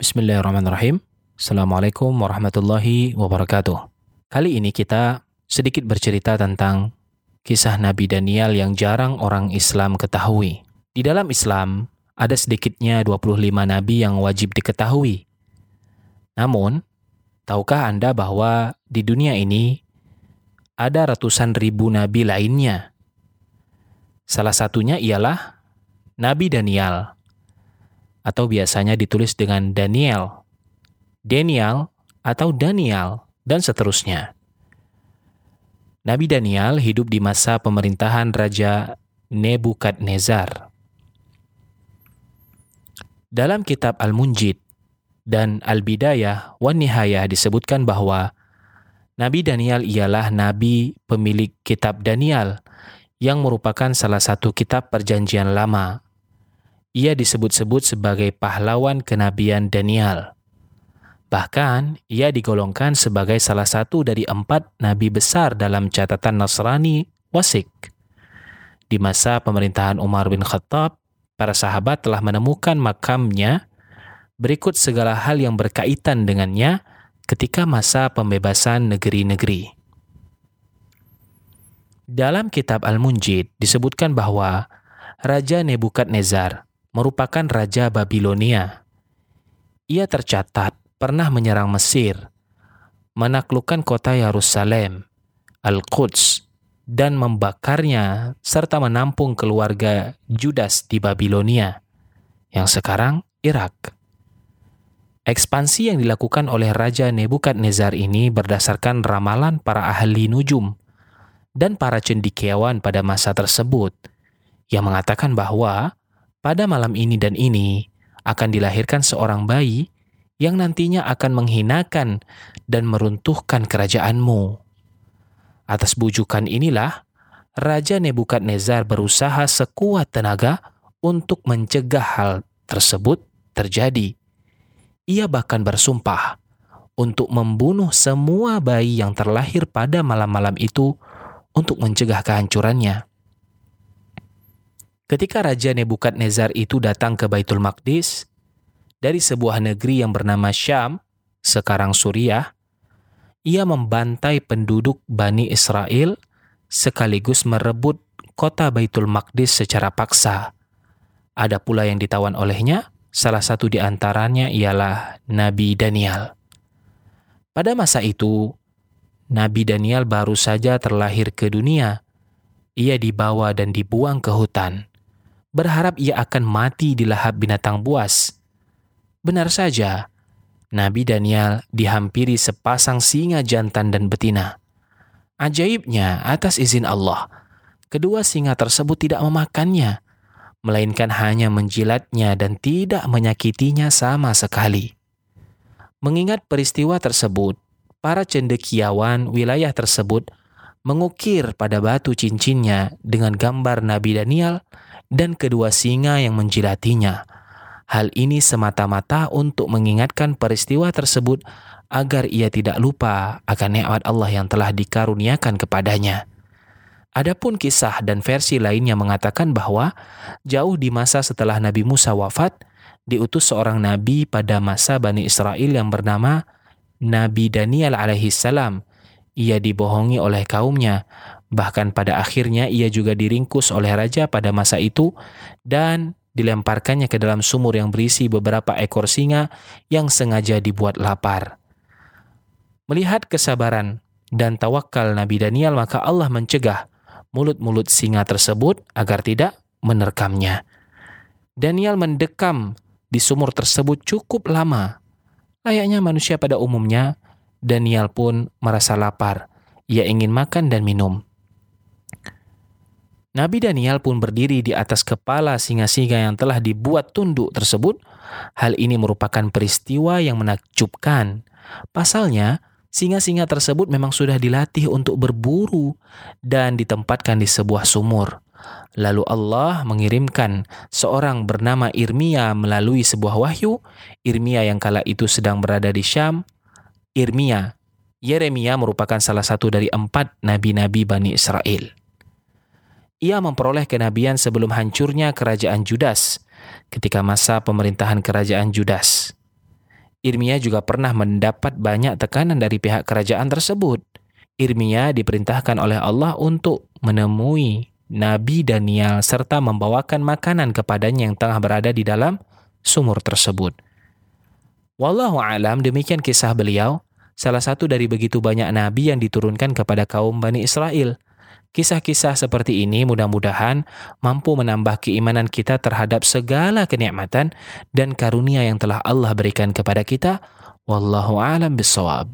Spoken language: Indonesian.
Bismillahirrahmanirrahim. Assalamualaikum warahmatullahi wabarakatuh. Kali ini kita sedikit bercerita tentang kisah Nabi Daniel yang jarang orang Islam ketahui. Di dalam Islam, ada sedikitnya 25 nabi yang wajib diketahui. Namun, tahukah Anda bahwa di dunia ini ada ratusan ribu nabi lainnya? Salah satunya ialah Nabi Daniel atau biasanya ditulis dengan Daniel, Daniel atau Daniel, dan seterusnya. Nabi Daniel hidup di masa pemerintahan Raja Nebukadnezar. Dalam kitab Al-Munjid dan Al-Bidayah wan Nihayah disebutkan bahwa Nabi Daniel ialah nabi pemilik kitab Daniel yang merupakan salah satu kitab perjanjian lama ia disebut-sebut sebagai pahlawan kenabian Daniel. Bahkan, ia digolongkan sebagai salah satu dari empat nabi besar dalam catatan Nasrani Wasik. Di masa pemerintahan Umar bin Khattab, para sahabat telah menemukan makamnya berikut segala hal yang berkaitan dengannya ketika masa pembebasan negeri-negeri. Dalam kitab Al-Munjid disebutkan bahwa Raja Nebukadnezar merupakan raja Babilonia. Ia tercatat pernah menyerang Mesir, menaklukkan kota Yerusalem, Al-Quds, dan membakarnya serta menampung keluarga Judas di Babilonia, yang sekarang Irak. Ekspansi yang dilakukan oleh Raja Nebukadnezar ini berdasarkan ramalan para ahli nujum dan para cendikiawan pada masa tersebut, yang mengatakan bahwa pada malam ini dan ini akan dilahirkan seorang bayi yang nantinya akan menghinakan dan meruntuhkan kerajaanmu. Atas bujukan inilah, Raja Nebukadnezar berusaha sekuat tenaga untuk mencegah hal tersebut terjadi. Ia bahkan bersumpah untuk membunuh semua bayi yang terlahir pada malam-malam itu untuk mencegah kehancurannya. Ketika Raja Nebukadnezar itu datang ke Baitul Maqdis dari sebuah negeri yang bernama Syam, sekarang Suriah, ia membantai penduduk Bani Israel sekaligus merebut kota Baitul Maqdis secara paksa. Ada pula yang ditawan olehnya, salah satu di antaranya ialah Nabi Daniel. Pada masa itu, Nabi Daniel baru saja terlahir ke dunia. Ia dibawa dan dibuang ke hutan berharap ia akan mati di lahap binatang buas. Benar saja, Nabi Daniel dihampiri sepasang singa jantan dan betina. Ajaibnya, atas izin Allah, kedua singa tersebut tidak memakannya, melainkan hanya menjilatnya dan tidak menyakitinya sama sekali. Mengingat peristiwa tersebut, para cendekiawan wilayah tersebut mengukir pada batu cincinnya dengan gambar Nabi Daniel dan kedua singa yang menjilatinya. Hal ini semata-mata untuk mengingatkan peristiwa tersebut agar ia tidak lupa akan nikmat Allah yang telah dikaruniakan kepadanya. Adapun kisah dan versi lainnya mengatakan bahwa jauh di masa setelah Nabi Musa wafat, diutus seorang nabi pada masa Bani Israel yang bernama Nabi Daniel alaihissalam. Ia dibohongi oleh kaumnya, Bahkan pada akhirnya ia juga diringkus oleh raja pada masa itu dan dilemparkannya ke dalam sumur yang berisi beberapa ekor singa yang sengaja dibuat lapar. Melihat kesabaran dan tawakal Nabi Daniel maka Allah mencegah mulut-mulut singa tersebut agar tidak menerkamnya. Daniel mendekam di sumur tersebut cukup lama. Layaknya manusia pada umumnya, Daniel pun merasa lapar. Ia ingin makan dan minum. Nabi Daniel pun berdiri di atas kepala singa-singa yang telah dibuat tunduk tersebut. Hal ini merupakan peristiwa yang menakjubkan. Pasalnya, singa-singa tersebut memang sudah dilatih untuk berburu dan ditempatkan di sebuah sumur. Lalu Allah mengirimkan seorang bernama Irmia melalui sebuah wahyu. Irmia yang kala itu sedang berada di Syam. Irmia, Yeremia merupakan salah satu dari empat nabi-nabi Bani Israel ia memperoleh kenabian sebelum hancurnya kerajaan Judas ketika masa pemerintahan kerajaan Judas. Irmia juga pernah mendapat banyak tekanan dari pihak kerajaan tersebut. Irmia diperintahkan oleh Allah untuk menemui Nabi Daniel serta membawakan makanan kepadanya yang tengah berada di dalam sumur tersebut. Wallahu alam demikian kisah beliau, salah satu dari begitu banyak nabi yang diturunkan kepada kaum Bani Israel. Kisah-kisah seperti ini mudah-mudahan mampu menambah keimanan kita terhadap segala kenikmatan dan karunia yang telah Allah berikan kepada kita. Wallahu a'lam bishawab.